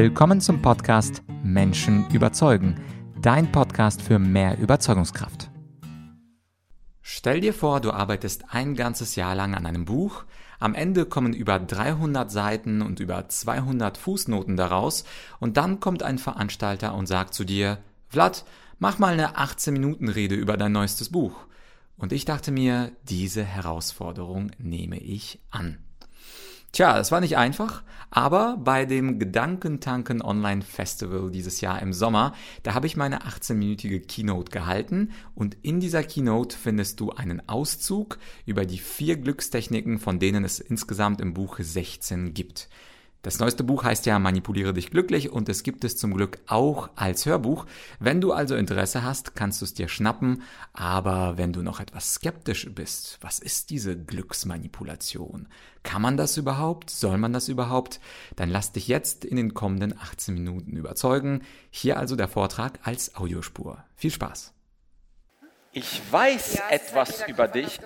Willkommen zum Podcast Menschen überzeugen, dein Podcast für mehr Überzeugungskraft. Stell dir vor, du arbeitest ein ganzes Jahr lang an einem Buch, am Ende kommen über 300 Seiten und über 200 Fußnoten daraus und dann kommt ein Veranstalter und sagt zu dir, Vlad, mach mal eine 18 Minuten Rede über dein neuestes Buch. Und ich dachte mir, diese Herausforderung nehme ich an. Tja, es war nicht einfach, aber bei dem Gedankentanken Online Festival dieses Jahr im Sommer, da habe ich meine 18-minütige Keynote gehalten und in dieser Keynote findest du einen Auszug über die vier Glückstechniken, von denen es insgesamt im Buch 16 gibt. Das neueste Buch heißt ja Manipuliere dich glücklich und es gibt es zum Glück auch als Hörbuch. Wenn du also Interesse hast, kannst du es dir schnappen. Aber wenn du noch etwas skeptisch bist, was ist diese Glücksmanipulation? Kann man das überhaupt? Soll man das überhaupt? Dann lass dich jetzt in den kommenden 18 Minuten überzeugen. Hier also der Vortrag als Audiospur. Viel Spaß! Ich weiß ja, etwas über dich,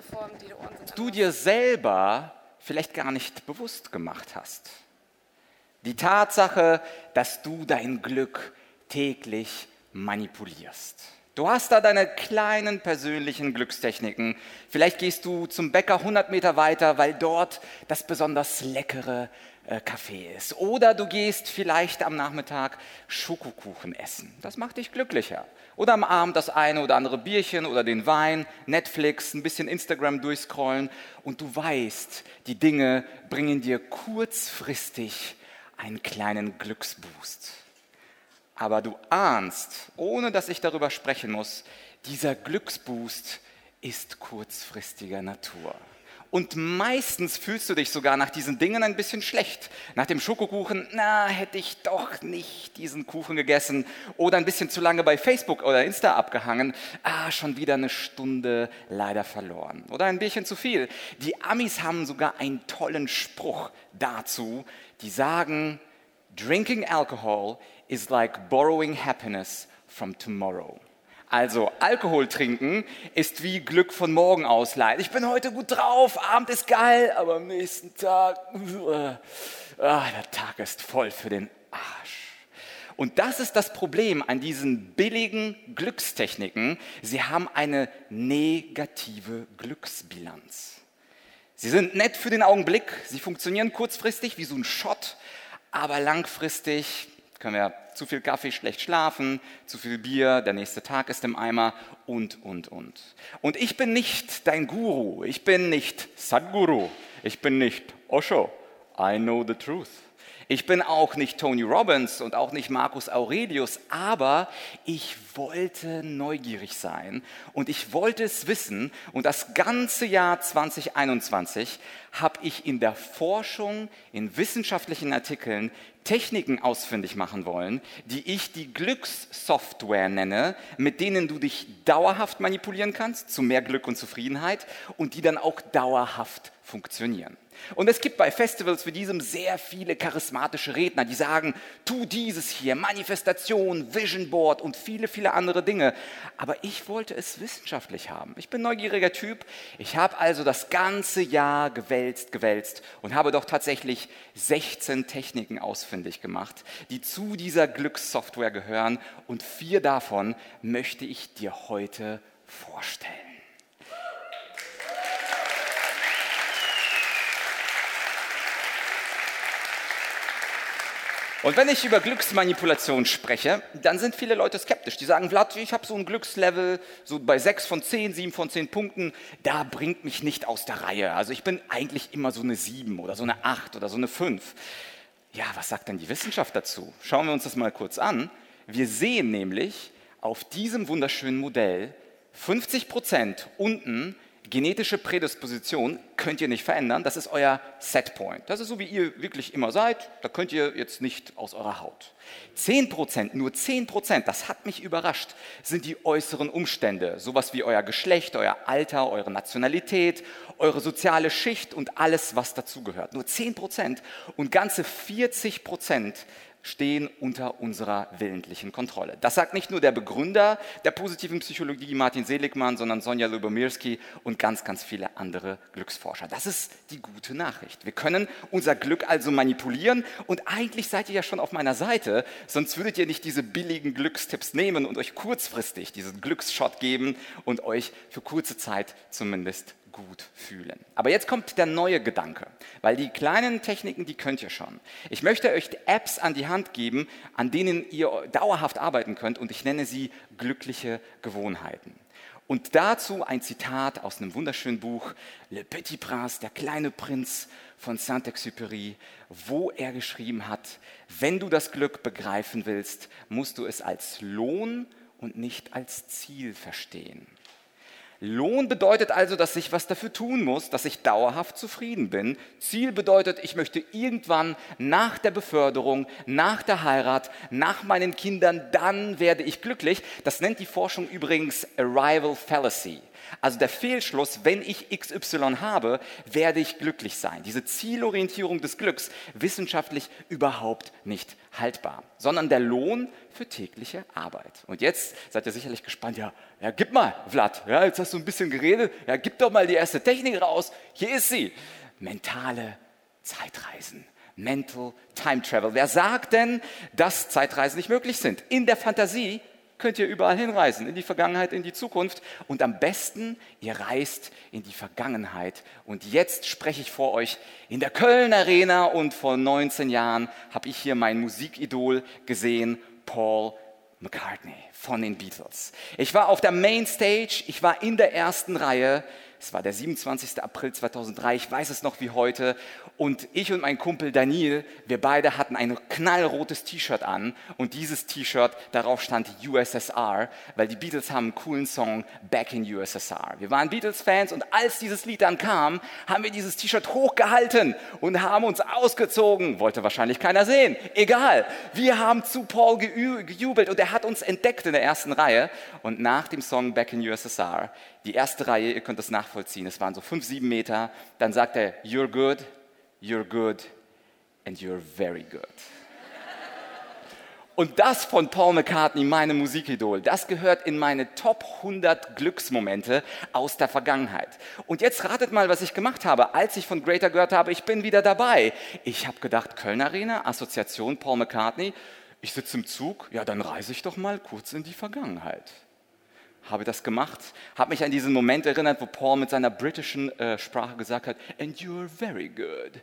du dir selber vielleicht gar nicht bewusst gemacht hast. Die Tatsache, dass du dein Glück täglich manipulierst. Du hast da deine kleinen persönlichen Glückstechniken. Vielleicht gehst du zum Bäcker 100 Meter weiter, weil dort das besonders leckere äh, Kaffee ist. Oder du gehst vielleicht am Nachmittag Schokokuchen essen. Das macht dich glücklicher. Oder am Abend das eine oder andere Bierchen oder den Wein, Netflix, ein bisschen Instagram durchscrollen und du weißt, die Dinge bringen dir kurzfristig einen kleinen Glücksboost. Aber du ahnst, ohne dass ich darüber sprechen muss, dieser Glücksboost ist kurzfristiger Natur. Und meistens fühlst du dich sogar nach diesen Dingen ein bisschen schlecht. Nach dem Schokokuchen, na, hätte ich doch nicht diesen Kuchen gegessen. Oder ein bisschen zu lange bei Facebook oder Insta abgehangen. Ah, schon wieder eine Stunde leider verloren. Oder ein Bierchen zu viel. Die Amis haben sogar einen tollen Spruch dazu. Die sagen, drinking alcohol is like borrowing happiness from tomorrow. Also Alkohol trinken ist wie Glück von morgen ausleihen. Ich bin heute gut drauf, Abend ist geil, aber am nächsten Tag, uh, der Tag ist voll für den Arsch. Und das ist das Problem an diesen billigen Glückstechniken. Sie haben eine negative Glücksbilanz. Sie sind nett für den Augenblick, sie funktionieren kurzfristig wie so ein Shot, aber langfristig können wir zu viel Kaffee schlecht schlafen, zu viel Bier, der nächste Tag ist im Eimer und, und, und. Und ich bin nicht dein Guru, ich bin nicht Sadhguru, ich bin nicht Osho, I know the truth. Ich bin auch nicht Tony Robbins und auch nicht Marcus Aurelius, aber ich wollte neugierig sein und ich wollte es wissen. Und das ganze Jahr 2021 habe ich in der Forschung, in wissenschaftlichen Artikeln Techniken ausfindig machen wollen, die ich die Glückssoftware nenne, mit denen du dich dauerhaft manipulieren kannst zu mehr Glück und Zufriedenheit und die dann auch dauerhaft funktionieren. Und es gibt bei Festivals wie diesem sehr viele charismatische Redner, die sagen, tu dieses hier, Manifestation, Vision Board und viele, viele andere Dinge. Aber ich wollte es wissenschaftlich haben. Ich bin neugieriger Typ. Ich habe also das ganze Jahr gewälzt, gewälzt und habe doch tatsächlich 16 Techniken ausfindig gemacht, die zu dieser Glückssoftware gehören. Und vier davon möchte ich dir heute vorstellen. Und wenn ich über Glücksmanipulation spreche, dann sind viele Leute skeptisch. Die sagen, Vlad, ich habe so ein Glückslevel, so bei 6 von 10, 7 von 10 Punkten, da bringt mich nicht aus der Reihe. Also ich bin eigentlich immer so eine 7 oder so eine 8 oder so eine 5. Ja, was sagt denn die Wissenschaft dazu? Schauen wir uns das mal kurz an. Wir sehen nämlich auf diesem wunderschönen Modell 50 Prozent unten genetische Prädisposition könnt ihr nicht verändern. Das ist euer Setpoint. Das ist so, wie ihr wirklich immer seid. Da könnt ihr jetzt nicht aus eurer Haut. 10 Prozent, nur 10 Prozent, das hat mich überrascht, sind die äußeren Umstände. Sowas wie euer Geschlecht, euer Alter, eure Nationalität, eure soziale Schicht und alles, was dazugehört. Nur 10 Prozent und ganze 40 Prozent stehen unter unserer willentlichen Kontrolle. Das sagt nicht nur der Begründer der positiven Psychologie, Martin Seligmann, sondern Sonja Lubomirski und ganz, ganz viele andere Glücksforscher. Das ist die gute Nachricht. Wir können unser Glück also manipulieren und eigentlich seid ihr ja schon auf meiner Seite, sonst würdet ihr nicht diese billigen Glückstipps nehmen und euch kurzfristig diesen Glücksshot geben und euch für kurze Zeit zumindest gut fühlen. Aber jetzt kommt der neue Gedanke, weil die kleinen Techniken, die könnt ihr schon. Ich möchte euch Apps an die Hand geben, an denen ihr dauerhaft arbeiten könnt und ich nenne sie glückliche Gewohnheiten. Und dazu ein Zitat aus einem wunderschönen Buch, Le Petit Prince, der kleine Prinz von Saint-Exupéry, wo er geschrieben hat, wenn du das Glück begreifen willst, musst du es als Lohn und nicht als Ziel verstehen. Lohn bedeutet also, dass ich was dafür tun muss, dass ich dauerhaft zufrieden bin. Ziel bedeutet, ich möchte irgendwann nach der Beförderung, nach der Heirat, nach meinen Kindern, dann werde ich glücklich. Das nennt die Forschung übrigens Arrival Fallacy. Also der Fehlschluss, wenn ich XY habe, werde ich glücklich sein. Diese Zielorientierung des Glücks wissenschaftlich überhaupt nicht haltbar, sondern der Lohn für tägliche Arbeit. Und jetzt seid ihr sicherlich gespannt, ja, ja gib mal, Vlad, ja, jetzt hast du ein bisschen geredet, ja, gib doch mal die erste Technik raus. Hier ist sie. Mentale Zeitreisen. Mental Time Travel. Wer sagt denn, dass Zeitreisen nicht möglich sind? In der Fantasie könnt ihr überall hinreisen, in die Vergangenheit, in die Zukunft. Und am besten, ihr reist in die Vergangenheit. Und jetzt spreche ich vor euch in der Köln Arena und vor 19 Jahren habe ich hier mein Musikidol gesehen, Paul McCartney von den Beatles. Ich war auf der Mainstage, ich war in der ersten Reihe es war der 27. April 2003, ich weiß es noch wie heute. Und ich und mein Kumpel Daniel, wir beide hatten ein knallrotes T-Shirt an. Und dieses T-Shirt, darauf stand USSR, weil die Beatles haben einen coolen Song Back in USSR. Wir waren Beatles-Fans und als dieses Lied dann kam, haben wir dieses T-Shirt hochgehalten und haben uns ausgezogen. Wollte wahrscheinlich keiner sehen. Egal. Wir haben zu Paul gejubelt und er hat uns entdeckt in der ersten Reihe. Und nach dem Song Back in USSR die erste Reihe, ihr könnt das nachvollziehen, es waren so fünf, sieben Meter. Dann sagt er, you're good, you're good and you're very good. Und das von Paul McCartney, meinem Musikidol, das gehört in meine Top 100 Glücksmomente aus der Vergangenheit. Und jetzt ratet mal, was ich gemacht habe, als ich von Greater gehört habe, ich bin wieder dabei. Ich habe gedacht, Köln Arena, Assoziation Paul McCartney, ich sitze im Zug, ja, dann reise ich doch mal kurz in die Vergangenheit habe das gemacht, habe mich an diesen Moment erinnert, wo Paul mit seiner britischen äh, Sprache gesagt hat, and you're very good.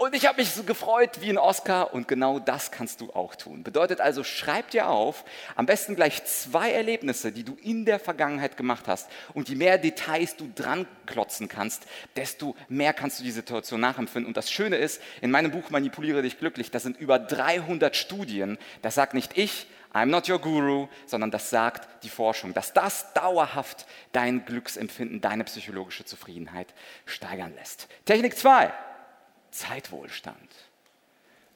Und ich habe mich so gefreut wie ein Oscar und genau das kannst du auch tun. Bedeutet also, schreib dir auf, am besten gleich zwei Erlebnisse, die du in der Vergangenheit gemacht hast. Und je mehr Details du dran klotzen kannst, desto mehr kannst du die Situation nachempfinden. Und das Schöne ist, in meinem Buch Manipuliere dich glücklich, das sind über 300 Studien. Das sagt nicht ich, I'm not your guru, sondern das sagt die Forschung, dass das dauerhaft dein Glücksempfinden, deine psychologische Zufriedenheit steigern lässt. Technik 2, Zeitwohlstand.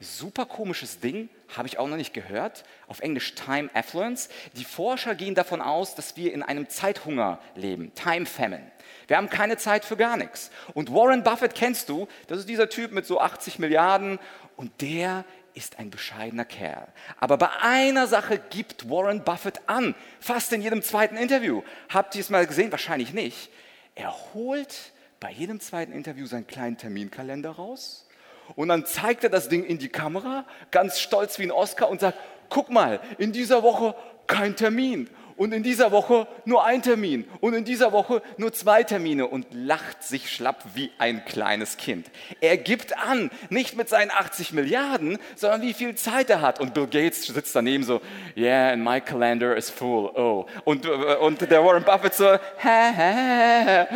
Super komisches Ding, habe ich auch noch nicht gehört. Auf Englisch Time Affluence. Die Forscher gehen davon aus, dass wir in einem Zeithunger leben, Time Famine. Wir haben keine Zeit für gar nichts. Und Warren Buffett kennst du, das ist dieser Typ mit so 80 Milliarden und der ist ein bescheidener Kerl. Aber bei einer Sache gibt Warren Buffett an, fast in jedem zweiten Interview. Habt ihr es mal gesehen? Wahrscheinlich nicht. Er holt bei jedem zweiten Interview seinen kleinen Terminkalender raus und dann zeigt er das Ding in die Kamera, ganz stolz wie ein Oscar und sagt, guck mal, in dieser Woche kein Termin und in dieser Woche nur ein Termin und in dieser Woche nur zwei Termine und lacht sich schlapp wie ein kleines Kind. Er gibt an, nicht mit seinen 80 Milliarden, sondern wie viel Zeit er hat. Und Bill Gates sitzt daneben so, yeah, and my calendar is full, oh. Und, und der Warren Buffett so, hä, hä.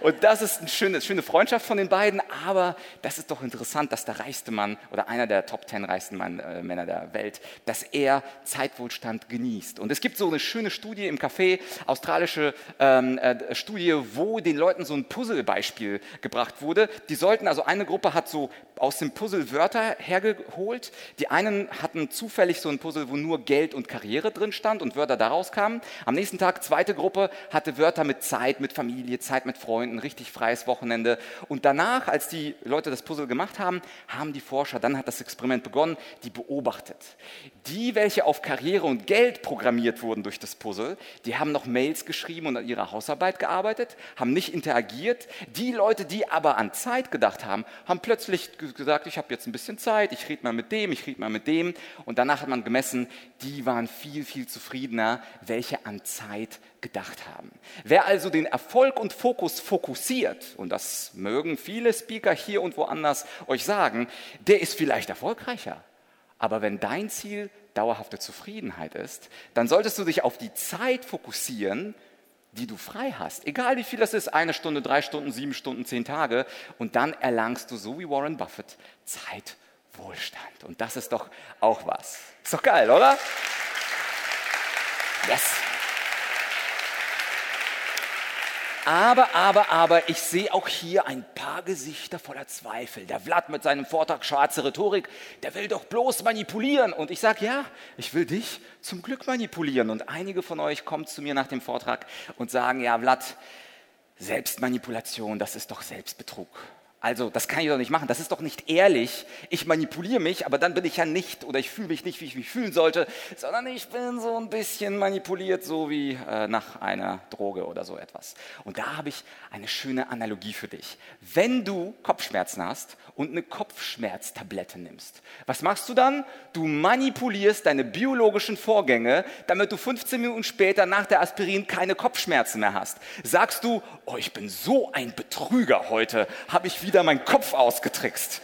Und das ist eine schöne, schöne Freundschaft von den beiden, aber das ist doch interessant, dass der reichste Mann oder einer der Top 10 reichsten Mann, äh, Männer der Welt, dass er Zeitwohlstand genießt. Und es gibt so eine schöne Studie, Studie im Café, australische ähm, äh, Studie, wo den Leuten so ein Puzzle-Beispiel gebracht wurde. Die sollten, also eine Gruppe hat so aus dem Puzzle Wörter hergeholt. Die einen hatten zufällig so ein Puzzle, wo nur Geld und Karriere drin stand und Wörter daraus kamen. Am nächsten Tag, zweite Gruppe, hatte Wörter mit Zeit, mit Familie, Zeit mit Freunden, richtig freies Wochenende. Und danach, als die Leute das Puzzle gemacht haben, haben die Forscher, dann hat das Experiment begonnen, die beobachtet. Die, welche auf Karriere und Geld programmiert wurden durch das Puzzle, die haben noch Mails geschrieben und an ihrer Hausarbeit gearbeitet, haben nicht interagiert. Die Leute, die aber an Zeit gedacht haben, haben plötzlich gesagt, ich habe jetzt ein bisschen Zeit, ich rede mal mit dem, ich rede mal mit dem. Und danach hat man gemessen, die waren viel, viel zufriedener, welche an Zeit gedacht haben. Wer also den Erfolg und Fokus fokussiert, und das mögen viele Speaker hier und woanders euch sagen, der ist vielleicht erfolgreicher. Aber wenn dein Ziel dauerhafte Zufriedenheit ist, dann solltest du dich auf die Zeit fokussieren, die du frei hast. Egal wie viel das ist, eine Stunde, drei Stunden, sieben Stunden, zehn Tage. Und dann erlangst du, so wie Warren Buffett, Zeitwohlstand. Und das ist doch auch was. Ist doch geil, oder? Yes. Aber, aber, aber, ich sehe auch hier ein paar Gesichter voller Zweifel. Der Vlad mit seinem Vortrag Schwarze Rhetorik, der will doch bloß manipulieren. Und ich sage, ja, ich will dich zum Glück manipulieren. Und einige von euch kommen zu mir nach dem Vortrag und sagen, ja, Vlad, Selbstmanipulation, das ist doch Selbstbetrug. Also, das kann ich doch nicht machen. Das ist doch nicht ehrlich. Ich manipuliere mich, aber dann bin ich ja nicht oder ich fühle mich nicht, wie ich mich fühlen sollte, sondern ich bin so ein bisschen manipuliert, so wie äh, nach einer Droge oder so etwas. Und da habe ich eine schöne Analogie für dich. Wenn du Kopfschmerzen hast und eine Kopfschmerztablette nimmst, was machst du dann? Du manipulierst deine biologischen Vorgänge, damit du 15 Minuten später nach der Aspirin keine Kopfschmerzen mehr hast. Sagst du, oh, ich bin so ein Betrüger heute, habe ich wieder meinen Kopf ausgetrickst.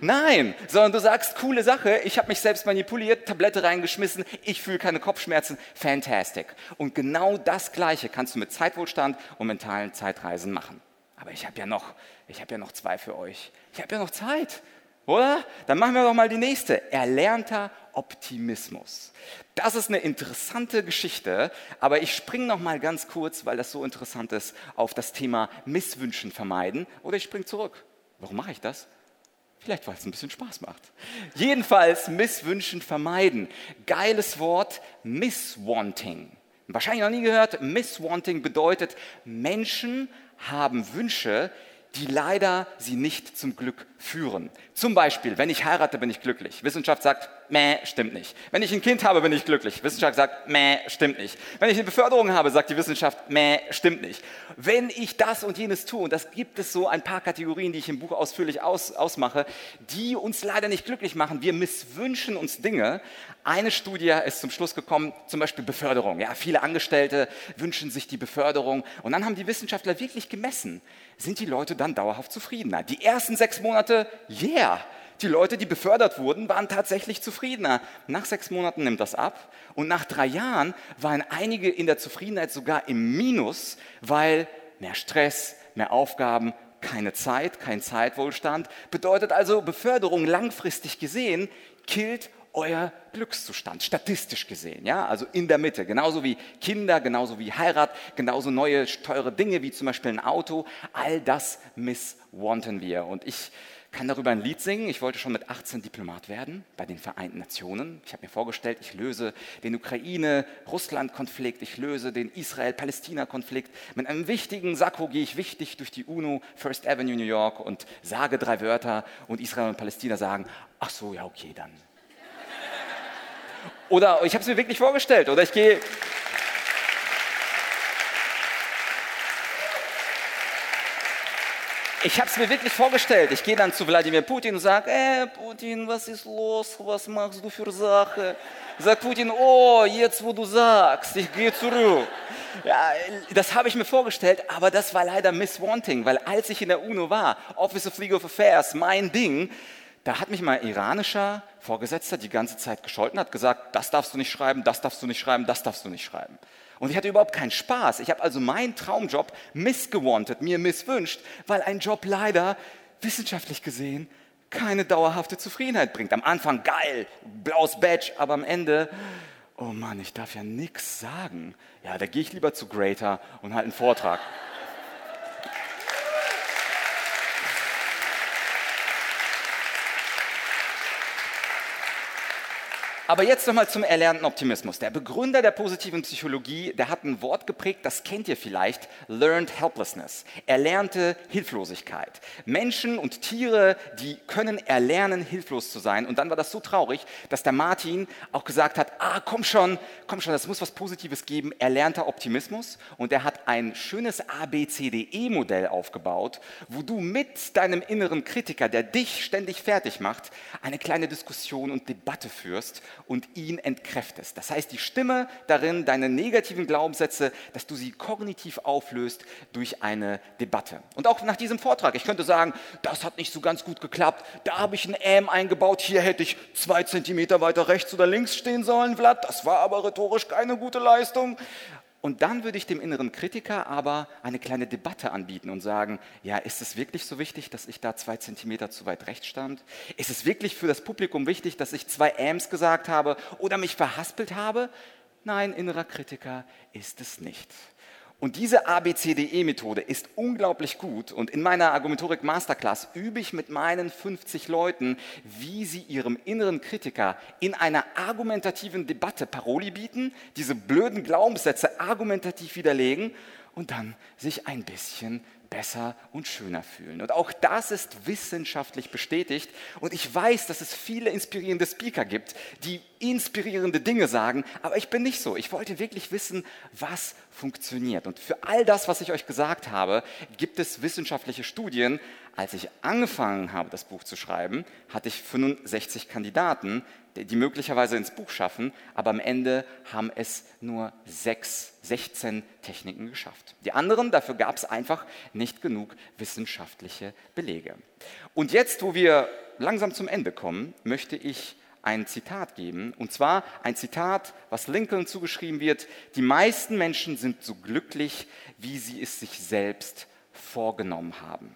Nein, sondern du sagst, coole Sache, ich habe mich selbst manipuliert, Tablette reingeschmissen, ich fühle keine Kopfschmerzen, fantastic. Und genau das Gleiche kannst du mit Zeitwohlstand und mentalen Zeitreisen machen. Aber ich habe ja noch, ich habe ja noch zwei für euch. Ich habe ja noch Zeit, oder? Dann machen wir doch mal die nächste. Erlernter Optimismus. Das ist eine interessante Geschichte, aber ich springe noch mal ganz kurz, weil das so interessant ist, auf das Thema Misswünschen vermeiden. Oder ich springe zurück. Warum mache ich das? Vielleicht, weil es ein bisschen Spaß macht. Jedenfalls Misswünschen vermeiden. Geiles Wort, Misswanting. Wahrscheinlich noch nie gehört. Misswanting bedeutet, Menschen haben Wünsche, die leider sie nicht zum Glück führen. Zum Beispiel, wenn ich heirate, bin ich glücklich. Wissenschaft sagt, meh, stimmt nicht. Wenn ich ein Kind habe, bin ich glücklich. Wissenschaft sagt, meh, stimmt nicht. Wenn ich eine Beförderung habe, sagt die Wissenschaft, meh, stimmt nicht. Wenn ich das und jenes tue, und das gibt es so ein paar Kategorien, die ich im Buch ausführlich aus, ausmache, die uns leider nicht glücklich machen. Wir misswünschen uns Dinge. Eine Studie ist zum Schluss gekommen, zum Beispiel Beförderung. Ja, viele Angestellte wünschen sich die Beförderung. Und dann haben die Wissenschaftler wirklich gemessen, sind die Leute dann dauerhaft zufriedener. Die ersten sechs Monate, yeah, die Leute, die befördert wurden, waren tatsächlich zufriedener. Nach sechs Monaten nimmt das ab und nach drei Jahren waren einige in der Zufriedenheit sogar im Minus, weil mehr Stress, mehr Aufgaben, keine Zeit, kein Zeitwohlstand. Bedeutet also, Beförderung langfristig gesehen killt euer Glückszustand, statistisch gesehen, ja, also in der Mitte, genauso wie Kinder, genauso wie Heirat, genauso neue teure Dinge wie zum Beispiel ein Auto, all das misswanten wir. Und ich kann darüber ein Lied singen. Ich wollte schon mit 18 Diplomat werden bei den Vereinten Nationen. Ich habe mir vorgestellt, ich löse den Ukraine-Russland-Konflikt, ich löse den Israel-Palästina-Konflikt. Mit einem wichtigen Sakko gehe ich wichtig durch die UNO, First Avenue, New York und sage drei Wörter und Israel und Palästina sagen, ach so, ja, okay, dann. Oder ich habe es mir wirklich vorgestellt. Oder ich gehe ich habe es mir wirklich vorgestellt. Ich gehe dann zu Wladimir Putin und sage, äh, Putin, was ist los? Was machst du für Sache? Sagt Putin, oh, jetzt wo du sagst, ich gehe zurück. Ja, das habe ich mir vorgestellt, aber das war leider Misswanting, weil als ich in der UNO war, Office of Legal Affairs, mein Ding, da hat mich mal iranischer Vorgesetzter die ganze Zeit gescholten, hat gesagt, das darfst du nicht schreiben, das darfst du nicht schreiben, das darfst du nicht schreiben. Und ich hatte überhaupt keinen Spaß. Ich habe also meinen Traumjob missgewantet, mir misswünscht, weil ein Job leider wissenschaftlich gesehen keine dauerhafte Zufriedenheit bringt. Am Anfang geil, blaues Badge, aber am Ende oh Mann, ich darf ja nichts sagen. Ja, da gehe ich lieber zu Greater und halte einen Vortrag. Aber jetzt nochmal zum erlernten Optimismus. Der Begründer der positiven Psychologie, der hat ein Wort geprägt, das kennt ihr vielleicht, learned helplessness, erlernte Hilflosigkeit. Menschen und Tiere, die können erlernen, hilflos zu sein. Und dann war das so traurig, dass der Martin auch gesagt hat, ah, komm schon, komm schon, das muss was Positives geben, erlernter Optimismus. Und er hat ein schönes ABCDE-Modell aufgebaut, wo du mit deinem inneren Kritiker, der dich ständig fertig macht, eine kleine Diskussion und Debatte führst und ihn entkräftest. Das heißt, die Stimme darin, deine negativen Glaubenssätze, dass du sie kognitiv auflöst durch eine Debatte. Und auch nach diesem Vortrag, ich könnte sagen, das hat nicht so ganz gut geklappt, da habe ich ein Ähm eingebaut, hier hätte ich zwei Zentimeter weiter rechts oder links stehen sollen, Vlad, das war aber rhetorisch keine gute Leistung. Und dann würde ich dem inneren Kritiker aber eine kleine Debatte anbieten und sagen, ja, ist es wirklich so wichtig, dass ich da zwei Zentimeter zu weit rechts stand? Ist es wirklich für das Publikum wichtig, dass ich zwei Ams gesagt habe oder mich verhaspelt habe? Nein, innerer Kritiker ist es nicht. Und diese ABCDE-Methode ist unglaublich gut. Und in meiner Argumentorik Masterclass übe ich mit meinen 50 Leuten, wie sie ihrem inneren Kritiker in einer argumentativen Debatte Paroli bieten, diese blöden Glaubenssätze argumentativ widerlegen und dann sich ein bisschen besser und schöner fühlen. Und auch das ist wissenschaftlich bestätigt. Und ich weiß, dass es viele inspirierende Speaker gibt, die inspirierende Dinge sagen, aber ich bin nicht so. Ich wollte wirklich wissen, was funktioniert. Und für all das, was ich euch gesagt habe, gibt es wissenschaftliche Studien. Als ich angefangen habe, das Buch zu schreiben, hatte ich 65 Kandidaten, die möglicherweise ins Buch schaffen, aber am Ende haben es nur sechs, 16 Techniken geschafft. Die anderen, dafür gab es einfach nicht genug wissenschaftliche Belege. Und jetzt, wo wir langsam zum Ende kommen, möchte ich ein Zitat geben, und zwar ein Zitat, was Lincoln zugeschrieben wird, die meisten Menschen sind so glücklich, wie sie es sich selbst vorgenommen haben.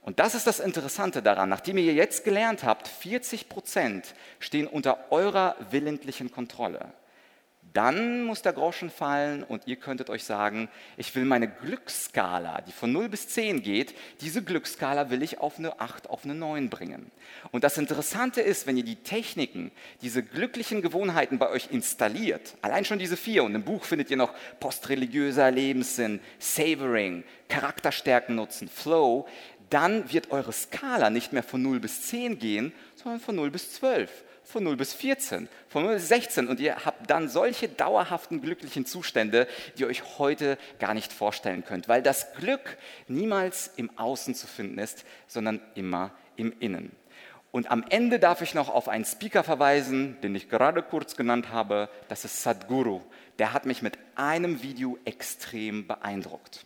Und das ist das Interessante daran. Nachdem ihr jetzt gelernt habt, 40 Prozent stehen unter eurer willentlichen Kontrolle dann muss der Groschen fallen und ihr könntet euch sagen, ich will meine Glücksskala, die von 0 bis 10 geht, diese Glücksskala will ich auf eine 8, auf eine 9 bringen. Und das Interessante ist, wenn ihr die Techniken, diese glücklichen Gewohnheiten bei euch installiert, allein schon diese vier, und im Buch findet ihr noch postreligiöser Lebenssinn, Savoring, Charakterstärken nutzen, Flow, dann wird eure Skala nicht mehr von 0 bis 10 gehen, sondern von 0 bis 12 von 0 bis 14, von 0 bis 16 und ihr habt dann solche dauerhaften glücklichen Zustände, die ihr euch heute gar nicht vorstellen könnt, weil das Glück niemals im Außen zu finden ist, sondern immer im Innen. Und am Ende darf ich noch auf einen Speaker verweisen, den ich gerade kurz genannt habe, das ist Sadhguru. Der hat mich mit einem Video extrem beeindruckt.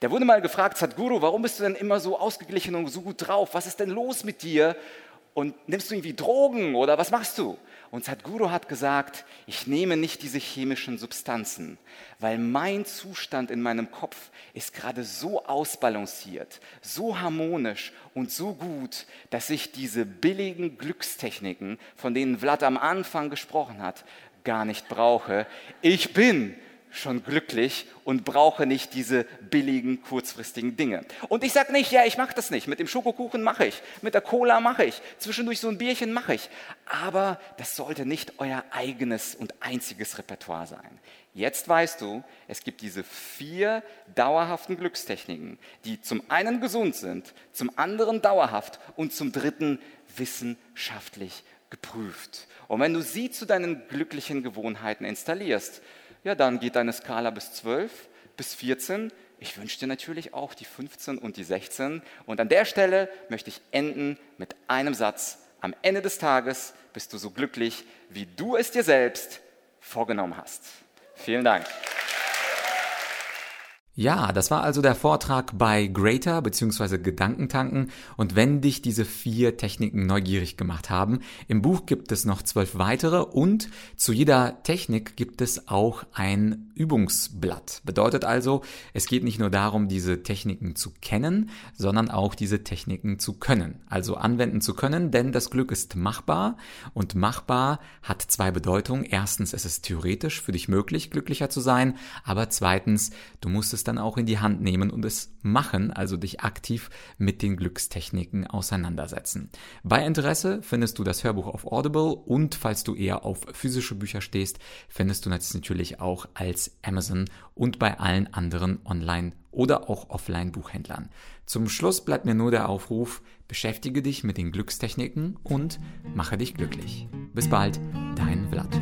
Der wurde mal gefragt, Sadhguru, warum bist du denn immer so ausgeglichen und so gut drauf? Was ist denn los mit dir? Und nimmst du irgendwie Drogen oder was machst du? Und Sadhguru hat gesagt, ich nehme nicht diese chemischen Substanzen, weil mein Zustand in meinem Kopf ist gerade so ausbalanciert, so harmonisch und so gut, dass ich diese billigen Glückstechniken, von denen Vlad am Anfang gesprochen hat, gar nicht brauche. Ich bin schon glücklich und brauche nicht diese billigen, kurzfristigen Dinge. Und ich sage nicht, ja, ich mache das nicht. Mit dem Schokokuchen mache ich, mit der Cola mache ich, zwischendurch so ein Bierchen mache ich. Aber das sollte nicht euer eigenes und einziges Repertoire sein. Jetzt weißt du, es gibt diese vier dauerhaften Glückstechniken, die zum einen gesund sind, zum anderen dauerhaft und zum dritten wissenschaftlich geprüft. Und wenn du sie zu deinen glücklichen Gewohnheiten installierst, ja, dann geht deine Skala bis 12, bis 14. Ich wünsche dir natürlich auch die 15 und die 16. Und an der Stelle möchte ich enden mit einem Satz. Am Ende des Tages bist du so glücklich, wie du es dir selbst vorgenommen hast. Vielen Dank. Ja, das war also der Vortrag bei Greater bzw. Gedankentanken und wenn dich diese vier Techniken neugierig gemacht haben, im Buch gibt es noch zwölf weitere und zu jeder Technik gibt es auch ein Übungsblatt. Bedeutet also, es geht nicht nur darum, diese Techniken zu kennen, sondern auch diese Techniken zu können. Also anwenden zu können, denn das Glück ist machbar und machbar hat zwei Bedeutungen. Erstens, es ist theoretisch für dich möglich, glücklicher zu sein, aber zweitens, du musst es dann auch in die Hand nehmen und es machen, also dich aktiv mit den Glückstechniken auseinandersetzen. Bei Interesse findest du das Hörbuch auf Audible und falls du eher auf physische Bücher stehst, findest du natürlich auch als Amazon und bei allen anderen Online- oder auch Offline-Buchhändlern. Zum Schluss bleibt mir nur der Aufruf, beschäftige dich mit den Glückstechniken und mache dich glücklich. Bis bald, dein Vlad.